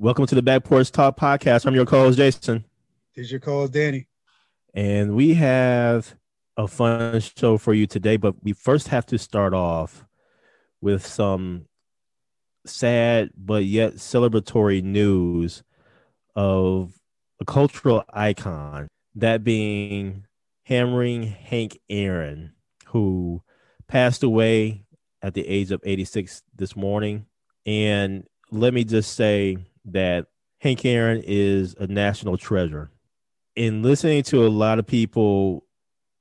Welcome to the Back Porch Talk podcast. I'm your co-host Jason. This is your co-host Danny. And we have a fun show for you today, but we first have to start off with some sad but yet celebratory news of a cultural icon, that being hammering Hank Aaron, who passed away at the age of 86 this morning. And let me just say that Hank Aaron is a national treasure. In listening to a lot of people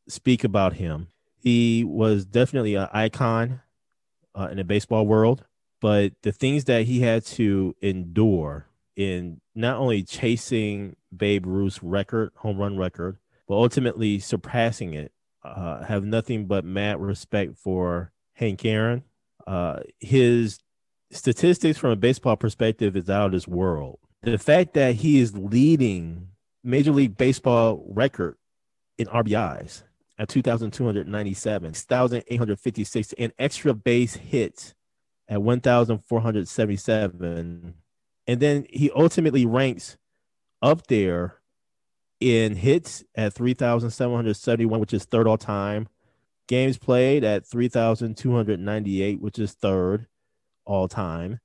speak about him, he was definitely an icon uh, in the baseball world. But the things that he had to endure in not only chasing Babe Ruth's record, home run record, but ultimately surpassing it, uh, have nothing but mad respect for Hank Aaron. Uh, his statistics from a baseball perspective is out of this world. The fact that he is leading Major League Baseball record in RBIs at 2,297, 1,856, and extra base hits at 1,477. And then he ultimately ranks up there in hits at 3,771, which is third all time. Games played at 3,298, which is third all time,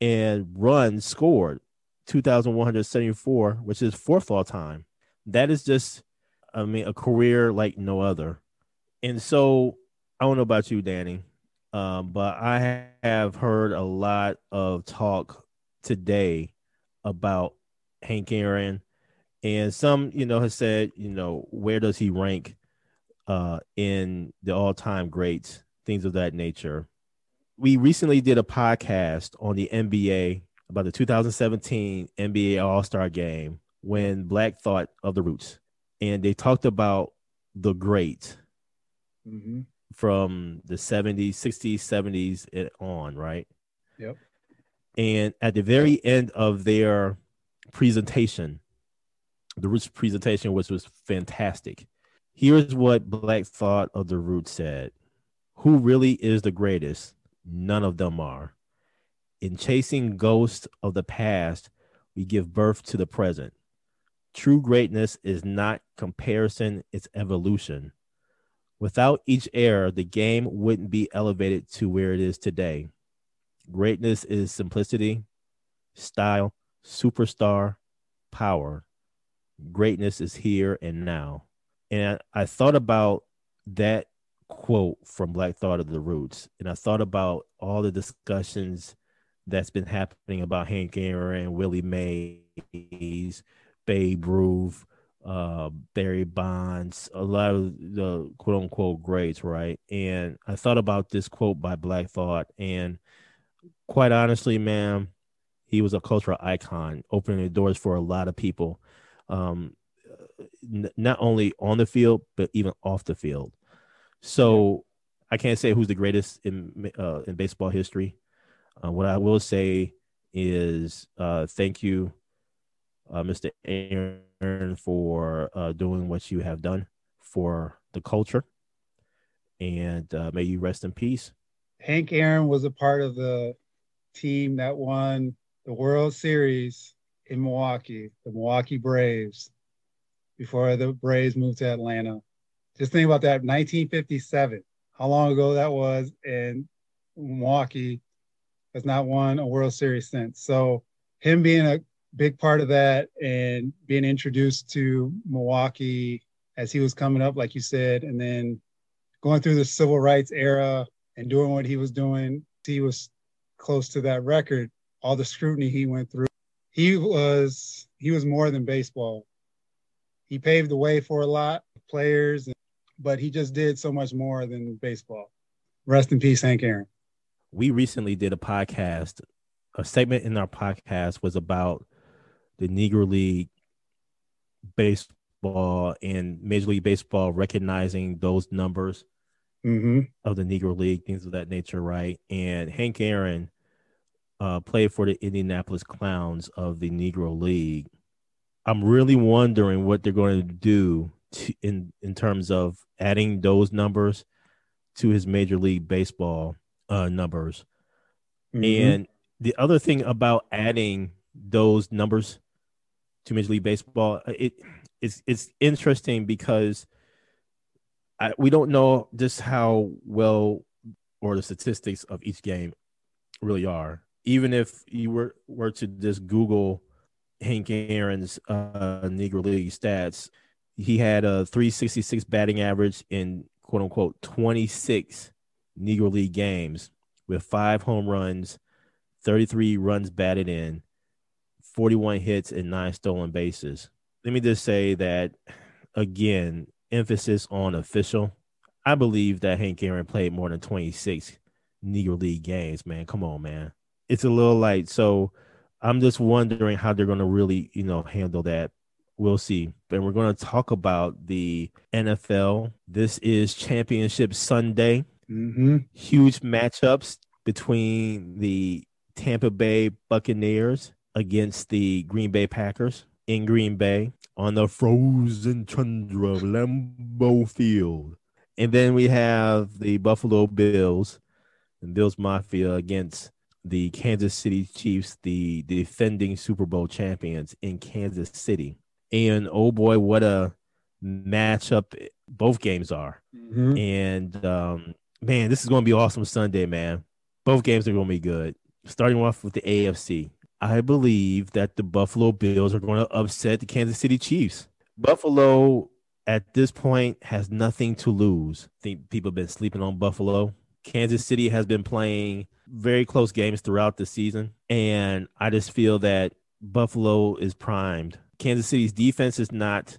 and runs scored 2,174, which is fourth all time. That is just, I mean, a career like no other. And so I don't know about you, Danny, um, but I have heard a lot of talk today about Hank Aaron, and some, you know, has said, you know, where does he rank uh, in the all-time greats, things of that nature we recently did a podcast on the NBA about the 2017 NBA All Star game when Black Thought of the Roots, and they talked about the great mm-hmm. from the 70s, 60s, 70s and on, right? Yep. And at the very end of their presentation, the Roots presentation, which was fantastic. Here's what Black Thought of the Roots said Who really is the greatest? None of them are. In chasing ghosts of the past, we give birth to the present. True greatness is not comparison, it's evolution. Without each error, the game wouldn't be elevated to where it is today. Greatness is simplicity, style, superstar, power. Greatness is here and now. And I thought about that quote from Black Thought of the Roots, and I thought about all the discussions that's been happening about Hank Aaron, Willie Mays, Babe Ruth, uh, Barry Bonds, a lot of the quote unquote greats, right? And I thought about this quote by Black Thought, and quite honestly, man, he was a cultural icon, opening the doors for a lot of people, um, not only on the field but even off the field. So I can't say who's the greatest in uh, in baseball history. Uh, what I will say is uh, thank you, uh, Mr. Aaron, for uh, doing what you have done for the culture, and uh, may you rest in peace. Hank Aaron was a part of the team that won the World Series in Milwaukee, the Milwaukee Braves, before the Braves moved to Atlanta just think about that 1957 how long ago that was and milwaukee has not won a world series since. So him being a big part of that and being introduced to milwaukee as he was coming up like you said and then going through the civil rights era and doing what he was doing he was close to that record. All the scrutiny he went through he was he was more than baseball. He paved the way for a lot of players but he just did so much more than baseball. Rest in peace, Hank Aaron. We recently did a podcast a segment in our podcast was about the Negro League baseball and Major League Baseball recognizing those numbers Mm-hmm. of the Negro League, things of that nature, right? And Hank Aaron uh, played for the Indianapolis Clowns of the Negro League. I'm really wondering what they're going to do to, in in terms of adding those numbers to his Major League Baseball uh, numbers. Mhm. And the other thing about adding those numbers to Major League Baseball, uh, it it's it's interesting because I, we don't know just how well or the statistics of each game really are. Even if you were were to just Google Hank Aaron's uh, Negro League stats, he had a 366 batting average in quote unquote 26 Negro League games with five home runs, 33 runs batted in, 41 hits, and nine stolen bases. Let me just say that again, emphasis on official. I believe that Hank Aaron played more than 26 Negro League games, man. Come on, man. It's a little light. So I'm just wondering how they're going to really, you know, handle that. We'll see. And we're going to talk about the NFL. This is Championship Sunday Mhm. huge matchups between the Tampa Bay Buccaneers against the Green Bay Packers in Green Bay on the frozen tundra of Lambeau Field. And then we have the Buffalo Bills and Bills Mafia against the Kansas City Chiefs, the defending Super Bowl champions in Kansas City. And oh boy, what a matchup both games are. Mhm. And um, man, this is going to be awesome Sunday, man. Both games are going to be good. Starting off with the AFC, I believe that the Buffalo Bills are going to upset the Kansas City Chiefs. Buffalo at this point has nothing to lose. I think people have been sleeping on Buffalo. Kansas City has been playing very close games throughout the season, and I just feel that Buffalo is primed. Kansas City's defense is not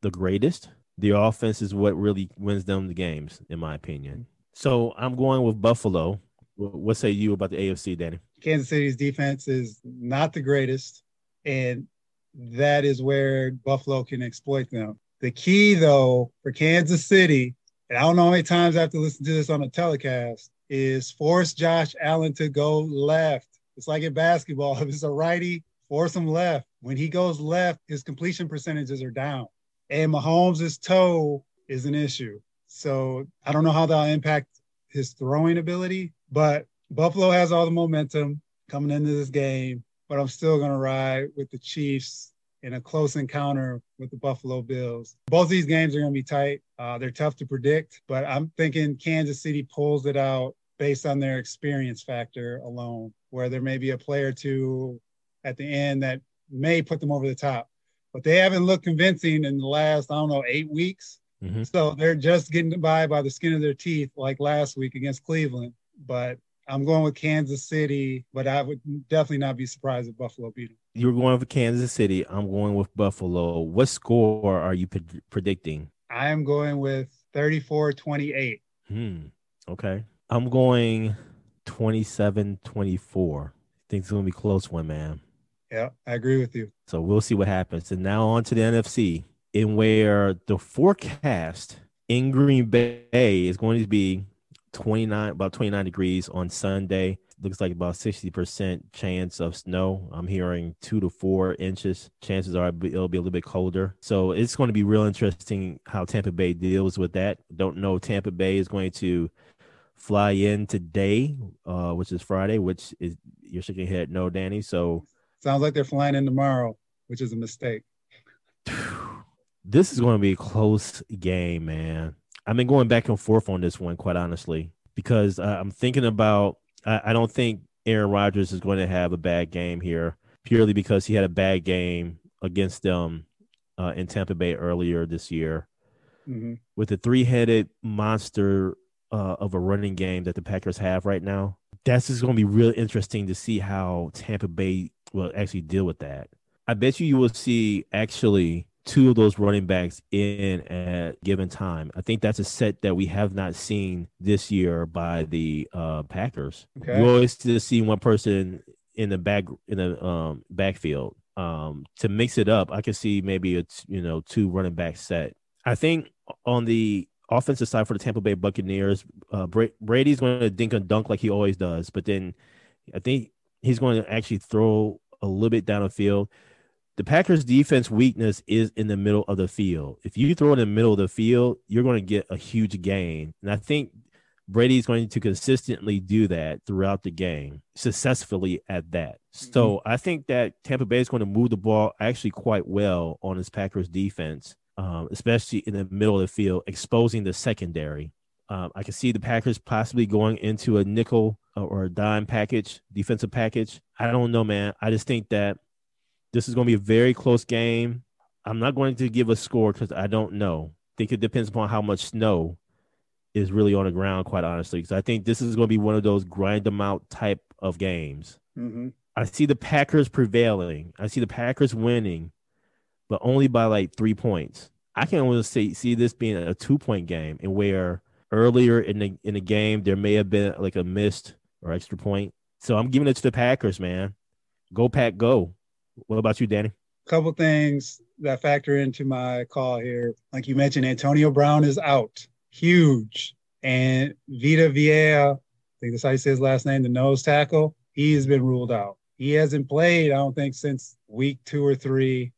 the greatest. The offense is what really wins them the games, in my opinion. So I'm going with Buffalo. What say you about the AFC, Danny? Kansas City's defense is not the greatest, and that is where Buffalo can exploit them. The key, though, for Kansas City, and I don't know how many times I have to listen to this on a telecast, is force Josh Allen to go left. It's like in basketball. If it's a righty, force him left. When he goes left, his completion percentages are down. And Mahomes' toe is an issue. So I don't know how that'll impact his throwing ability, but Buffalo has all the momentum coming into this game, but I'm still going to ride with the Chiefs in a close encounter with the Buffalo Bills. Both these games are going to be tight. Uh, they're tough to predict, but I'm thinking Kansas City pulls it out based on their experience factor alone, where there may be a player or two at the end that may put them over the top. But they haven't looked convincing in the last, I don't know, eight weeks. Mhm. So they're just getting by by the skin of their teeth, like last week against Cleveland. But I'm going with Kansas City, but I would definitely not be surprised if Buffalo beat them. You're going with Kansas City. I'm going with Buffalo. What score are you pred- predicting? I am going with 34 28. Hmm. Okay. I'm going 27 24. I think it's going to be a close one, man. Yeah, I agree with you. So we'll see what happens. And now on to the NFC, in where the forecast in Green Bay is going to be 29, about 29 degrees on Sunday. Looks like about 60% chance of snow. I'm hearing two to four inches. Chances are it'll be a little bit colder. So it's going to be real interesting how Tampa Bay deals with that. Don't know Tampa Bay is going to fly in today, uh, which is Friday, which is you're shaking your head no, Danny. So Sounds like they're flying in tomorrow, which is a mistake. this is going to be a close game, man. I've been going back and forth on this one, quite honestly, because uh, I'm thinking about. I, I don't think Aaron Rodgers is going to have a bad game here, purely because he had a bad game against them uh, in Tampa Bay earlier this year. Mhm. With the three-headed monster uh, of a running game that the Packers have right now, that's just going to be real interesting to see how Tampa Bay will actually deal with that. I bet you you will see actually two of those running backs in at given time. I think that's a set that we have not seen this year by the uh, Packers. Okay. You always just see one person in the back in the um backfield. Um, to mix it up, I could see maybe a you know two running back set. I think on the offensive side for the Tampa Bay Buccaneers, uh, Brady's going to dink and dunk like he always does, but then I think he's going to actually throw a little bit down the field. The Packers' defense weakness is in the middle of the field. If you throw in the middle of the field, you're going to get a huge gain. And I think Brady's going to consistently do that throughout the game, successfully at that. So mm-hmm. I think that Tampa Bay is going to move the ball actually quite well on his Packers defense, um, especially in the middle of the field, exposing the secondary. Um, I can see the Packers possibly going into a nickel or a dime package, defensive package. I don't know, man. I just think that this is going to be a very close game. I'm not going to give a score because I don't know. I think it depends upon how much snow is really on the ground, quite honestly. Because I think this is going to be one of those grind them out type of games. Mm-hmm. I see the Packers prevailing. I see the Packers winning, but only by like three points. I can only see see this being a two point game, and where earlier in the in the game there may have been like a missed or extra point. So I'm giving it to the Packers, man. Go Pack, go. What about you, Danny? A couple things that factor into my call here. Like you mentioned, Antonio Brown is out huge. And Vita Vieira, I think that's how you say his last name, the nose tackle, he has been ruled out. He hasn't played, I don't think, since week two or three.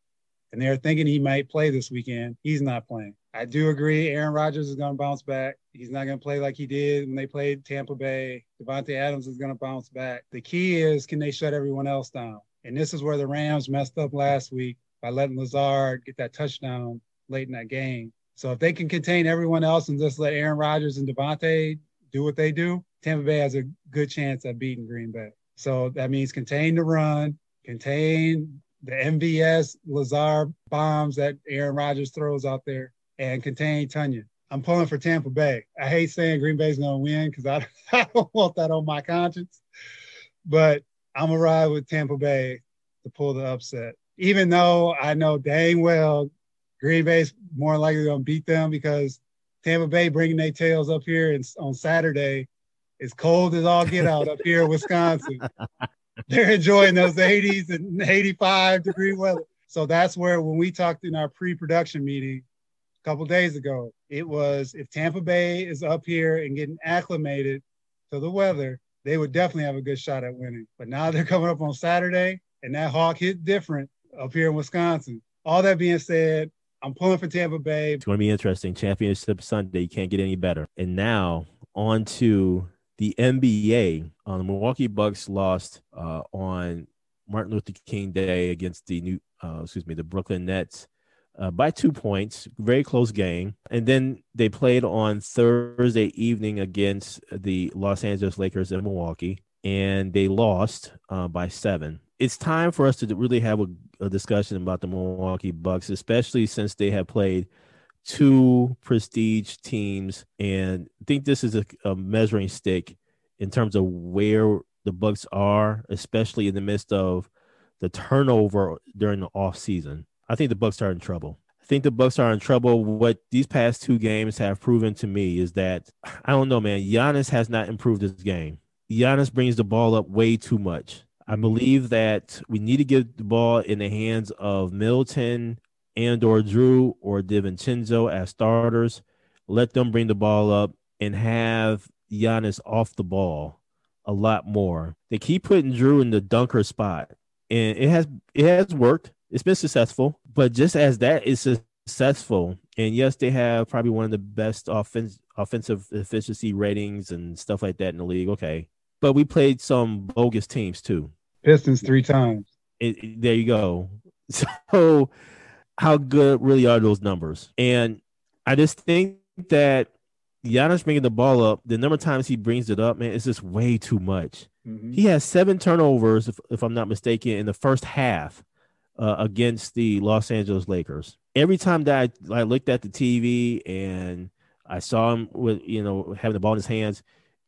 And they're thinking he might play this weekend. He's not playing. I do agree Aaron Rodgers is going to bounce back. He's not going to play like he did when they played Tampa Bay. Davante Adams is going to bounce back. The key is can they shut everyone else down? And this is where the Rams messed up last week by letting Lazard get that touchdown late in that game. So if they can contain everyone else and just let Aaron Rodgers and Davante do what they do, Tampa Bay has a good chance at beating Green Bay. So that means contain the run, contain the MVS Lazard bombs that Aaron Rodgers throws out there, and contain Tonyan. I'm pulling for Tampa Bay. I hate saying Green Bay's going to win because I, I don't want that on my conscience, but I'm going to ride with Tampa Bay to pull the upset. Even though I know dang well Green Bay's more likely going to beat them because Tampa Bay bringing their tails up here and on Saturday. It's cold as all get out up here in Wisconsin. They're enjoying those 80s and 85 degree weather. So that's where when we talked in our pre-production meeting a couple days ago, it was if Tampa Bay is up here and getting acclimated to the weather, they would definitely have a good shot at winning. But now they're coming up on Saturday, and that hawk hit different up here in Wisconsin. All that being said, I'm pulling for Tampa Bay. It's going to be interesting. Championship Sunday. You can't get any better. And now on to the NBA. Uh, the Milwaukee Bucks lost uh, on Martin Luther King Day against the new, uh, excuse me, the Brooklyn Nets uh, by two points. Very close game. And then they played on Thursday evening against the Los Angeles Lakers in Milwaukee, and they lost uh, by seven it's time for us to really have a, a, discussion about the Milwaukee Bucks, especially since they have played two prestige teams, and I think this is a, a measuring stick in terms of where the Bucks are, especially in the midst of the turnover during the off season. I think the Bucks are in trouble. I think the Bucks are in trouble. What these past two games have proven to me is that I don't know, man. Giannis has not improved his game. Giannis brings the ball up way too much. I believe that we need to get the ball in the hands of Middleton and or Jrue or DiVincenzo as starters. Let them bring the ball up and have Giannis off the ball a lot more. They keep putting Jrue in the dunker spot, and it has it has worked. It's been successful, but just as that is successful, and yes, they have probably one of the best offense offensive efficiency ratings and stuff like that in the league. Okay, but we played some bogus teams too. Pistons three times. It, it, there you go. So, how good really are those numbers? And I just think that Giannis bringing the ball up, the number of times he brings it up, man, it's just way too much. Mm-hmm. He has seven turnovers, if, if, I'm not mistaken, in the first half uh, against the Los Angeles Lakers. Every time that I, I looked at the TV and I saw him with, you know, having the ball in his hands,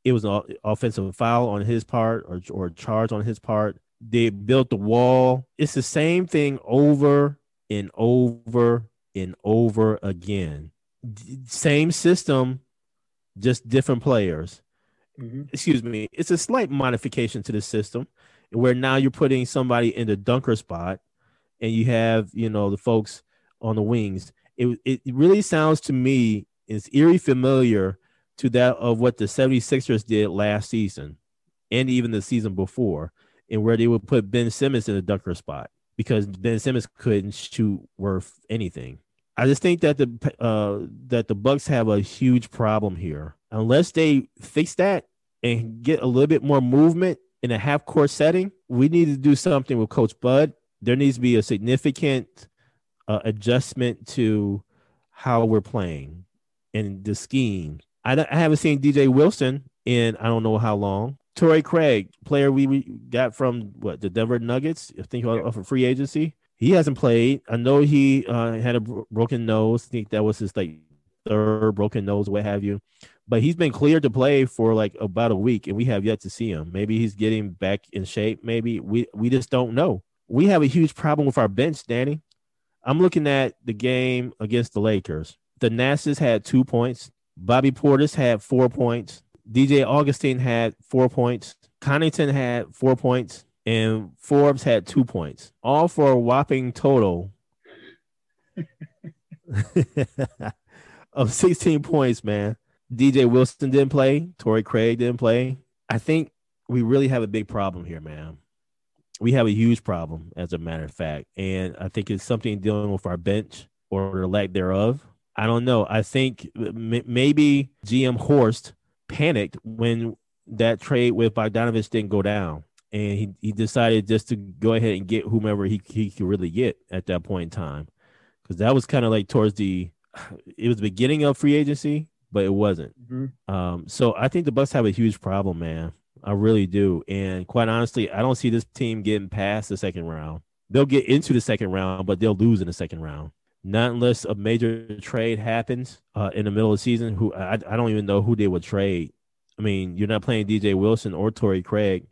it was an offensive foul on his part or, or a charge on his part. They built the wall. It's the same thing over and over and over again. Same system, just different players. Mm-hmm. Excuse me. It's a slight modification to the system where now you're putting somebody in the dunker spot and you have, you know, the folks on the wings. It, it really sounds to me is eerie familiar to that of what the 76ers did last season and even the season before, and where they would put Ben Simmons in the dunker spot because Ben Simmons couldn't shoot worth anything. I just think that the uh, that the Bucks have a huge problem here. Unless they fix that and get a little bit more movement in a half court setting, we need to do something with Coach Bud. There needs to be a significant uh, adjustment to how we're playing and the scheme. I, I haven't seen DJ Wilson in I don't know how long. Torrey Craig, player we got from what the Denver Nuggets, I think off a free agency. He hasn't played. I know he uh, had a broken nose. I think that was his like third broken nose, what have you. But he's been cleared to play for like about a week, and we have yet to see him. Maybe he's getting back in shape. Maybe we we just don't know. We have a huge problem with our bench, Danny. I'm looking at the game against the Lakers. Thanasis had two points. Bobby Portis had four points. DJ Augustin had four points. Connaughton had four points. And Forbes had two points, all for a whopping total of 16 points, man. DJ Wilson didn't play. Torrey Craig didn't play. I think we really have a big problem here, man. We have a huge problem, as a matter of fact. And I think it's something dealing with our bench or the lack thereof. I don't know. I think maybe GM Horst panicked when that trade with Bogdanovich didn't go down. And he, he decided just to go ahead and get whomever he, he could really get at that point in time. Because that was kind of like towards the, it was the beginning of free agency, but it wasn't. Mm-hmm. Um, so I think the Bucks have a huge problem, man. I really do. And quite honestly, I don't see this team getting past the second round. They'll get into the second round, but they'll lose in the second round not unless a major trade happens uh, in the middle of the season. Who I, I don't even know who they would trade. I mean, you're not playing DJ Wilson or Torrey Craig.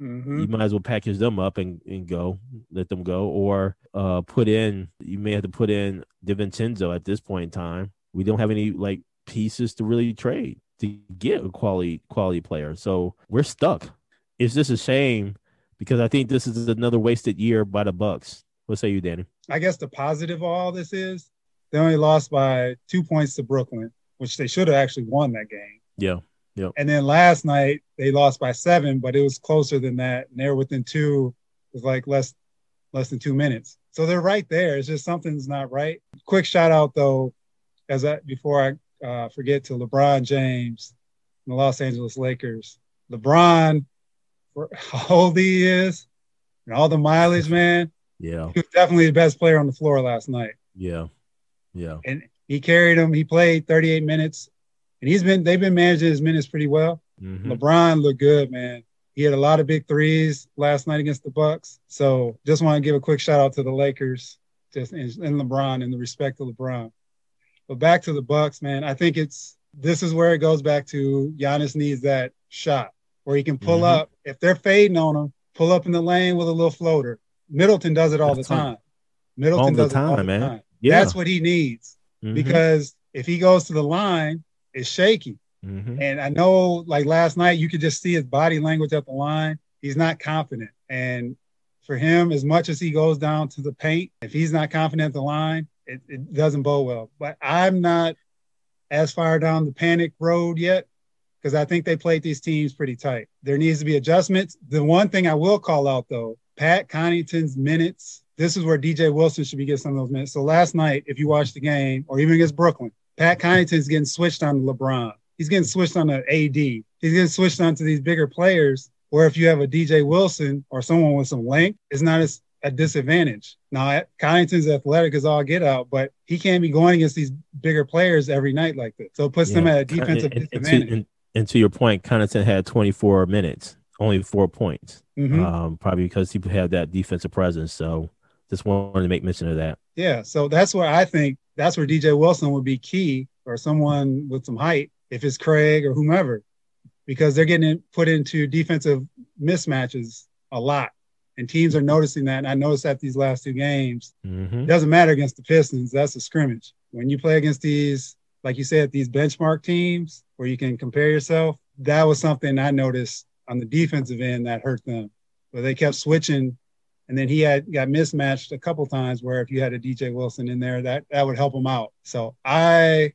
Mm-hmm. You might as well package them up and, and go, let them go, or uh, put in. You may have to put in DiVincenzo at this point in time. We don't have any like pieces to really trade to get a quality quality player, so we're stuck. It's just a shame because I think this is another wasted year by the Bucks. What say you, Danny? I guess the positive of all this is they only lost by two points to Brooklyn, which they should have actually won that game. Yeah. Yeah. And then last night they lost by seven, but it was closer than that. And they're within two, it was like less less than two minutes. So they're right there. It's just something's not right. Quick shout out though, as I before I uh, forget to LeBron James and the Los Angeles Lakers. LeBron, for how old he is, and all the mileage, man. Yeah. He was definitely the best player on the floor last night. Yeah. Yeah. And he carried him. He played 38 minutes. And he's been they've been managing his minutes pretty well. Mm-hmm. LeBron looked good, man. He had a lot of big threes last night against the Bucks. So just want to give a quick shout out to the Lakers, just and, and LeBron and the respect of LeBron. But back to the Bucks, man. I think it's this is where it goes back to Giannis needs that shot where he can pull mm-hmm. up. If they're fading on him, pull up in the lane with a little floater. Middleton does it all the time. Middleton all does time, it all man. the time. Yeah. That's what he needs mm-hmm. because if he goes to the line, it's shaky. Mm-hmm. And I know, like last night, you could just see his body language at the line. He's not confident. And for him, as much as he goes down to the paint, if he's not confident at the line, it, it doesn't bode well. But I'm not as far down the panic road yet because I think they played these teams pretty tight. There needs to be adjustments. The one thing I will call out though Pat Connaughton's minutes. This is where DJ Wilson should be getting some of those minutes. So last night, if you watch the game, or even against Brooklyn, Pat Connaughton's getting switched on LeBron. He's getting switched on to AD. He's getting switched on to these bigger players. Where if you have a DJ Wilson or someone with some length, it's not as a disadvantage. Now, Connaughton's athletic is all get out, but he can't be going against these bigger players every night like this. So it puts yeah. them at a defensive and, disadvantage. And to, and, and to your point, Connaughton had 24 minutes only four points, mm-hmm. um, probably because he had that defensive presence. So just wanted to make mention of that. Yeah, so that's where I think that's where DJ Wilson would be key, or someone with some height, if it's Craig or whomever, because they're getting put into defensive mismatches a lot, and teams are noticing that. And I noticed that these last two games, mm-hmm. it doesn't matter against the Pistons. That's a scrimmage. When you play against these, like you said, these benchmark teams where you can compare yourself, that was something I noticed on the defensive end that hurt them but they kept switching. And then he had got mismatched a couple times where if you had a DJ Wilson in there, that that would help him out. So I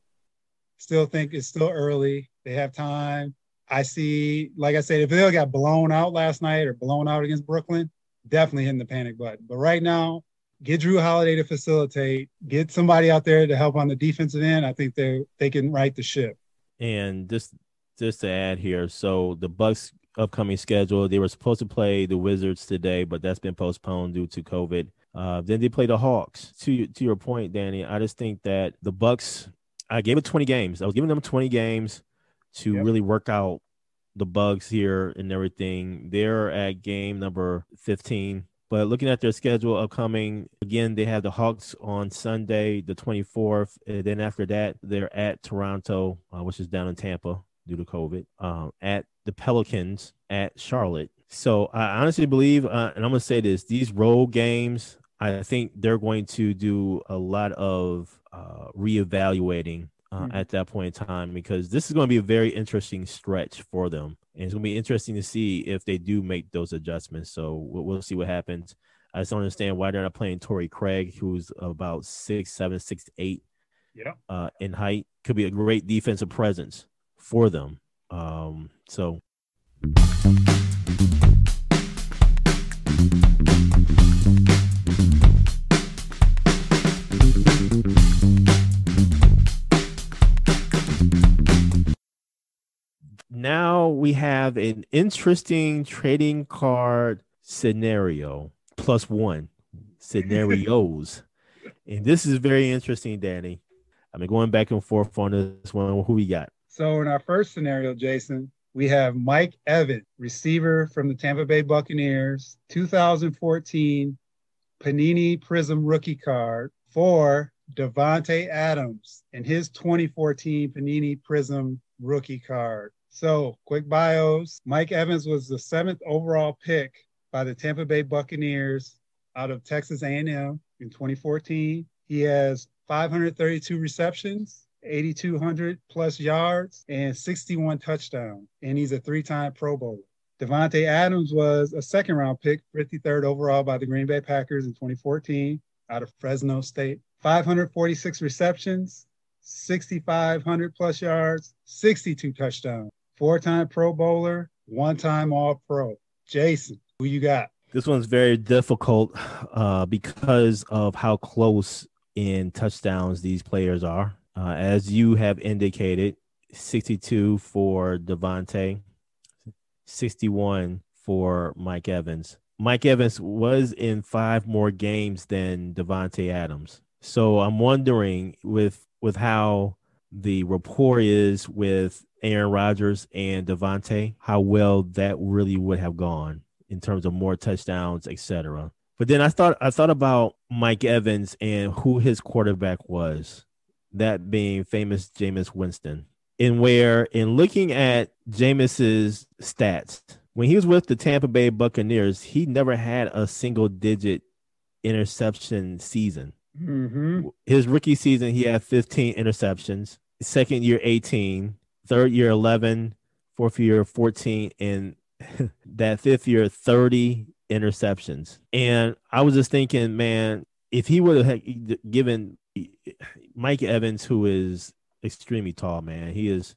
still think it's still early. They have time. I see, like I said, if they got blown out last night or blown out against Brooklyn, definitely hitting the panic button. But right now, get Jrue Holiday to facilitate, get somebody out there to help on the defensive end. I think they they can right the ship. And just just to add here, so the Bucks upcoming schedule, they were supposed to play the Wizards today, but that's been postponed due to COVID. Uh, then they play the Hawks. To to your point, Danny, I just think that the Bucks. I gave it 20 games. I was giving them 20 games to yep. really work out the bugs here and everything. They're at game number 15. But looking at their schedule upcoming, again, they have the Hawks on Sunday, the 24th. And then after that, they're at Toronto, uh, which is down in Tampa due to COVID, um, at the Pelicans, at Charlotte. So I honestly believe, uh, and I'm going to say this these road games, I think they're going to do a lot of uh, reevaluating uh, mm-hmm. at that point in time because this is going to be a very interesting stretch for them. And it's going to be interesting to see if they do make those adjustments. So we'll, we'll see what happens. I just don't understand why they're not playing Torrey Craig, who's about six, seven, six, eight yeah. uh, in height. Could be a great defensive presence for them. Um, so. We have an interesting trading card scenario plus one scenarios. and this is very interesting, Danny. I've been going back and forth on this one. Who we got? So in our first scenario, Jason, we have Mike Evans, receiver from the Tampa Bay Buccaneers, 2014 Panini Prism rookie card for Davante Adams and his 2014 Panini Prism rookie card. So, quick bios. Mike Evans was the seventh overall pick by the Tampa Bay Buccaneers out of Texas A&M in 2014. He has 532 receptions, 8,200 plus yards, and 61 touchdowns. And he's a three-time Pro Bowler. Davante Adams was a second-round pick, 53rd overall by the Green Bay Packers in 2014 out of Fresno State. 546 receptions, 6,500 plus yards, 62 touchdowns four-time Pro Bowler, one-time All-Pro. Jason, who you got? This one's very difficult uh, because of how close in touchdowns these players are. Uh, as you have indicated, 62 for Davante, 61 for Mike Evans. Mike Evans was in five more games than Davante Adams. So I'm wondering with with how the rapport is with Aaron Rodgers and Davante, how well that really would have gone in terms of more touchdowns, etc. But then I thought I thought about Mike Evans and who his quarterback was, that being famous Jameis Winston. And where in looking at Jameis's stats, when he was with the Tampa Bay Buccaneers, he never had a single digit interception season. Mm-hmm. His rookie season, he had 15 interceptions. Second year, 18 third year 11, fourth year 14, and that fifth year 30 interceptions. And I was just thinking, man, if he would have given Mike Evans, who is extremely tall, man, he is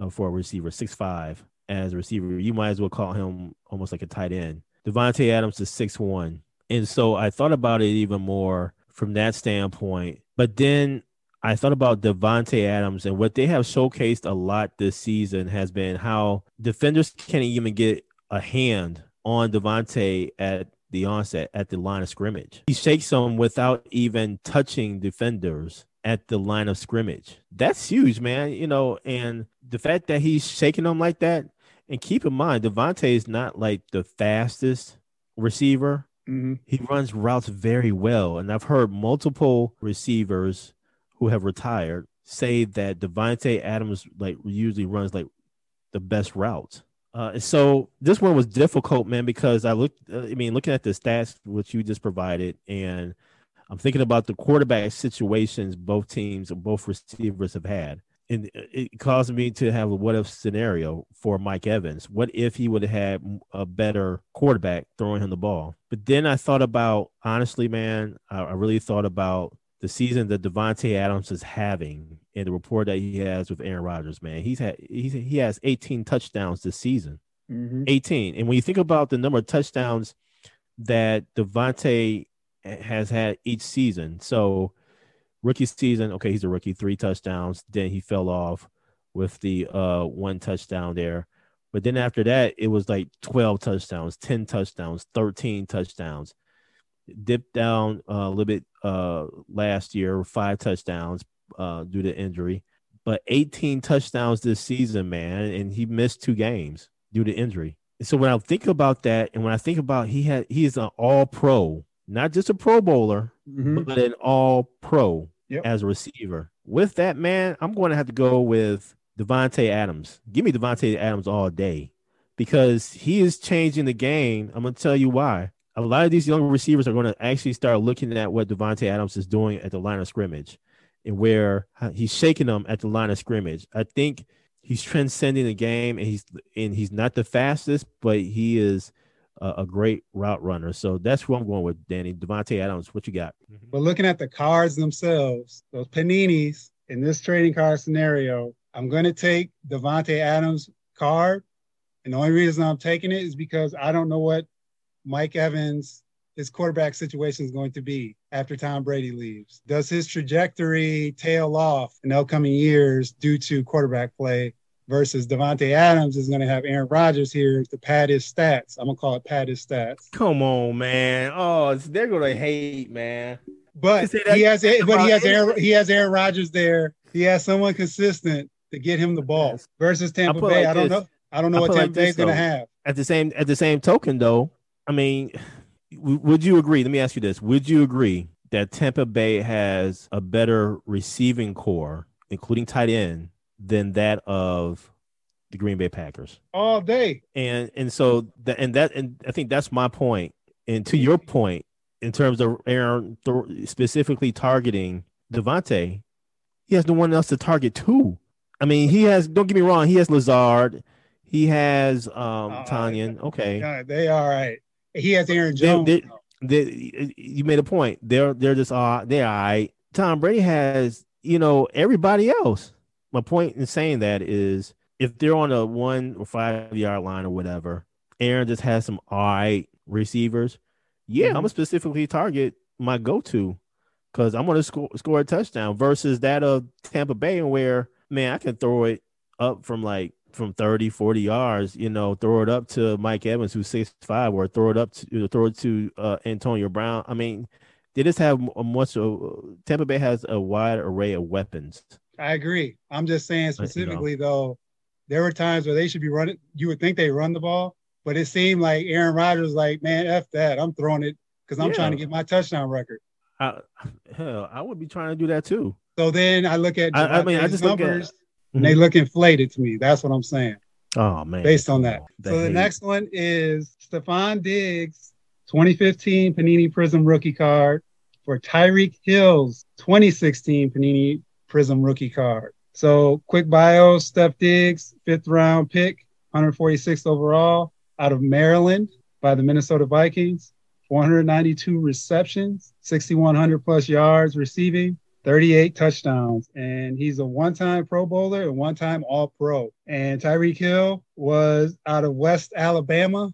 uh, for a receiver, six five as a receiver. You might as well call him almost like a tight end. Davante Adams is six one, and so I thought about it even more from that standpoint. But then I thought about Davante Adams and what they have showcased a lot this season has been how defenders can't even get a hand on Davante at the onset at the line of scrimmage. He shakes them without even touching defenders at the line of scrimmage. That's huge, man. You know, and the fact that he's shaking them like that, and keep in mind, Davante is not like the fastest receiver. Mm-hmm. He runs routes very well. And I've heard multiple receivers who have retired say that Davante Adams like usually runs like the best routes. Uh, so this one was difficult, man, because I looked. Uh, I mean, looking at the stats which you just provided, and I'm thinking about the quarterback situations both teams or both receivers have had, and it caused me to have a what if scenario for Mike Evans. What if he would have had a better quarterback throwing him the ball? But then I thought about honestly, man, I really thought about the season that Davante Adams is having and the rapport that he has with Aaron Rodgers. Man, he's had he's, he has 18 touchdowns this season, mm-hmm. 18. And when you think about the number of touchdowns that Davante has had each season, so rookie season, okay, he's a rookie, three touchdowns. Then he fell off with the uh one touchdown there. But then after that, it was like 12 touchdowns, 10 touchdowns, 13 touchdowns. Dipped down uh, a little bit uh last year, five touchdowns uh due to injury, but 18 touchdowns this season, man, and he missed two games due to injury. And so when I think about that, and when I think about he had he is an all pro not just a Pro Bowler, mm-hmm. but an All Pro yep. as a receiver. With that, man, I'm going to have to go with Davante Adams. Give me Davante Adams all day because he is changing the game. I'm going to tell you why. A lot of these young receivers are going to actually start looking at what Davante Adams is doing at the line of scrimmage and where he's shaking them at the line of scrimmage. I think he's transcending the game and he's and he's not the fastest, but he is a, a, great route runner. So that's where I'm going with, Danny. Davante Adams, what you got? Mm-hmm. But looking at the cards themselves, those paninis in this trading card scenario, I'm going to take Davante Adams card. And the only reason I'm taking it is because I don't know what Mike Evans, his quarterback situation is going to be after Tom Brady leaves. Does his trajectory tail off in upcoming years due to quarterback play? versus Davante Adams is going to have Aaron Rodgers here to pad his stats. I'm gonna call it pad his stats. Come on, man. Oh, they're gonna hate, man. But he has, but he has Aaron, he has Aaron Rodgers there. He has someone consistent to get him the ball versus Tampa Bay. Like I don't this. know. I don't know I what Tampa like Bay's gonna have. At the same at the same token, though, I mean, would you agree? Let me ask you this: Would you agree that Tampa Bay has a better receiving core, including tight end, than that of the Green Bay Packers all day. And and so that and that and I think that's my point. And to your point, in terms of Aaron specifically targeting Davante, he has no one else to target too. I mean, he has. Don't get me wrong. He has Lazard. He has um uh. Okay, yeah, they all right. He has Aaron Jones. They, they, they, you made a point. They're they're just uh they're all right. Tom Brady has you know everybody else my point in saying that is if they're on a one or five yard line or whatever, Aaron just has some all right receivers. Yeah, mm-hmm. I'm gonna specifically target my go to because I'm gonna score score a touchdown versus that of Tampa Bay and where man I can throw it up from like from 30, 40 yards, you know, throw it up to Mike Evans who's six five, or throw it up to you know, throw it to uh, Antonio Brown. I mean, they just have a much. Uh, Tampa Bay has a wide array of weapons I agree. I'm just saying specifically you know. though, there were times where they should be running. You would think they run the ball, but it seemed like Aaron Rodgers like, man, f that. I'm throwing it because I'm yeah. trying to get my touchdown record. I, hell, I would be trying to do that too. So then I look at I, I mean I just numbers at, mm-hmm. and they look inflated to me. That's what I'm saying. Oh man. Based on that. that so hate. the next one is Stefon Diggs 2015 Panini Prism rookie card for Tyreek Hill's 2016 Panini Prism rookie card. So quick bio, Steph Diggs, fifth round pick, 146th overall out of Maryland by the Minnesota Vikings. 492 receptions, 6,100 plus yards receiving, 38 touchdowns. And he's a one time Pro Bowler and one time All Pro. And Tyreek Hill was out of West Alabama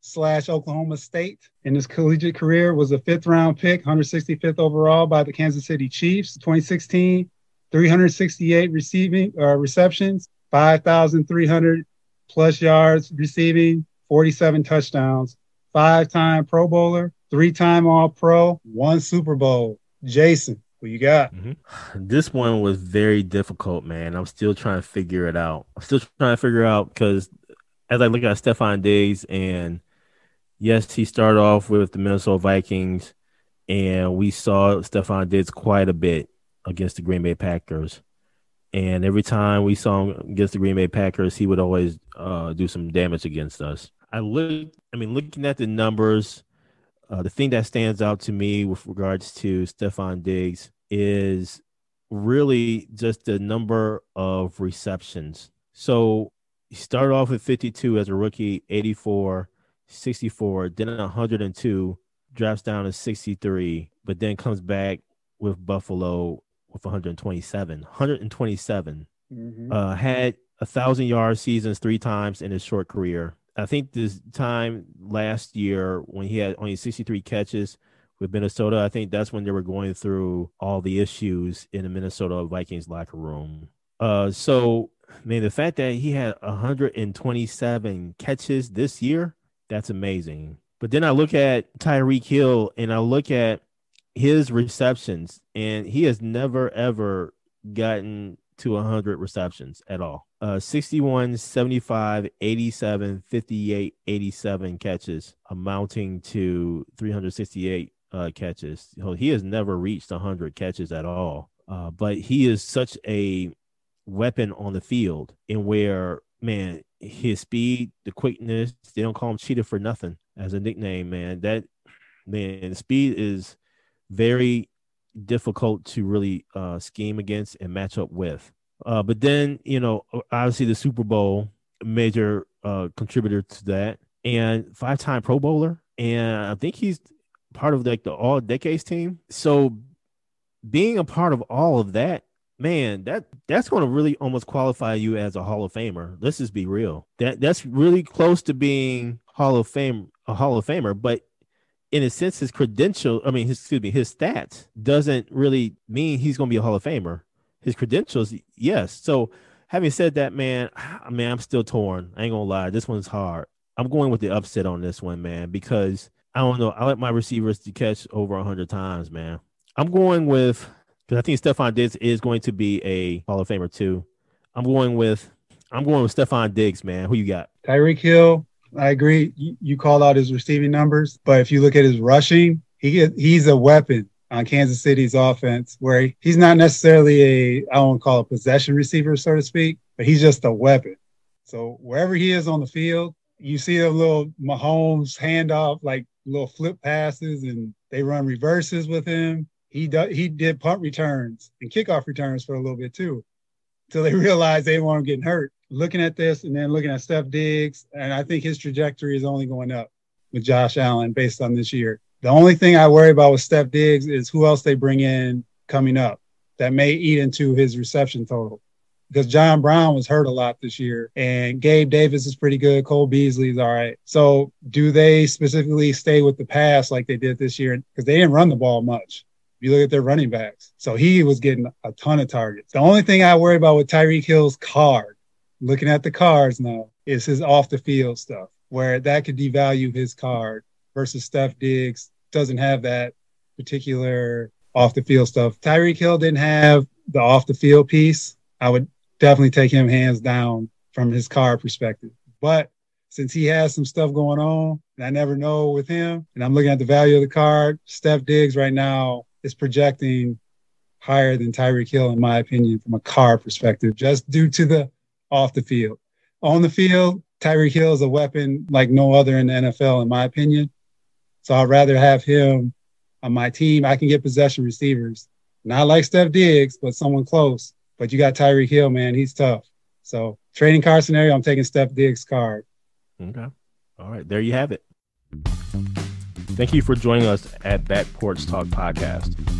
slash Oklahoma State. In his collegiate career, was a fifth round pick, 165th overall by the Kansas City Chiefs. 2016, 368 receiving uh, receptions, 5,300 plus yards receiving, 47 touchdowns, five-time Pro Bowler, three-time All-Pro, one Super Bowl. Jason, who you got? Mm-hmm. This one was very difficult, man. I'm still trying to figure it out. I'm still trying to figure out because as I look at Stefon Diggs, and yes, he started off with the Minnesota Vikings, and we saw Stefon Diggs quite a bit against the Green Bay Packers. And every time we saw him against the Green Bay Packers, he would always uh, do some damage against us. I look, I mean, looking at the numbers, uh, the thing that stands out to me with regards to Stefon Diggs is really just the number of receptions. So he started off with 52 as a rookie, 84, 64, then 102, drops down to 63, but then comes back with Buffalo with 127. 127. Mm-hmm. Uh, had a thousand yard seasons three times in his short career. I think this time last year when he had only 63 catches with Minnesota, I think that's when they were going through all the issues in the Minnesota Vikings locker room. Uh, so, man, the fact that he had 127 catches this year, that's amazing. But then I look at Tyreek Hill and I look at his receptions, and he has never ever gotten to 100 receptions at all. Uh, 61, 75, 87, 58, 87 catches, amounting to 368 uh, catches. He has never reached 100 catches at all. Uh, but he is such a weapon on the field, and where man, his speed, the quickness, they don't call him cheetah for nothing as a nickname, man. That man, speed is very difficult to really uh, scheme against and match up with. Uh, but then, you know, obviously the Super Bowl major uh, contributor to that, and five-time Pro Bowler, and I think he's part of like the All Decades team. So being a part of all of that, man, that that's going to really almost qualify you as a Hall of Famer. Let's just be real. That that's really close to being Hall of Fame, a Hall of Famer, but in a sense, his credential, I mean, his, excuse me, his stats doesn't really mean he's going to be a Hall of Famer. His credentials, yes. So, having said that, man, I mean, I'm still torn. I ain't gonna lie, this one's hard. I'm going with the upset on this one, man, because I don't know. I let my receivers to catch over 100 times, man. I'm going with because I think Stefon Diggs is going to be a Hall of Famer too. I'm going with I'm going with Stefon Diggs, man. Who you got? Tyreek Hill, I agree. You, you called out his receiving numbers, but if you look at his rushing, he he's a weapon on Kansas City's offense where he's not necessarily a I don't call a possession receiver, so to speak, but he's just a weapon. So wherever he is on the field, you see a little Mahomes handoff, like little flip passes, and they run reverses with him. He does he did punt returns and kickoff returns for a little bit too, until they realized they weren't getting hurt looking at this and then looking at Steph Diggs, and I think his trajectory is only going up with Josh Allen based on this year. The only thing I worry about with Steph Diggs is who else they bring in coming up that may eat into his reception total. Because John Brown was hurt a lot this year, and Gabe Davis is pretty good. Cole Beasley's all right. So, do they specifically stay with the pass like they did this year? Because they didn't run the ball much. If you look at their running backs, so he was getting a ton of targets. The only thing I worry about with Tyreek Hill's card looking at the cards now is his off the field stuff, where that could devalue his card versus Steph Diggs doesn't have that particular off the field stuff. Tyreek Hill didn't have the off the field piece. I would definitely take him hands down from his card perspective. But since he has some stuff going on, and I never know with him, and I'm looking at the value of the card, Steph Diggs right now is projecting higher than Tyreek Hill, in my opinion, from a card perspective, just due to the off the field. On the field, Tyreek Hill is a weapon like no other in the NFL, in my opinion. So I'd rather have him on my team. I can get possession receivers, not like Steph Diggs, but someone close. But you got Tyreek Hill, man. He's tough. So trading card scenario, I'm taking Steph Diggs card. Okay. All right. There you have it. Thank you for joining us at Back Porch Talk Podcast.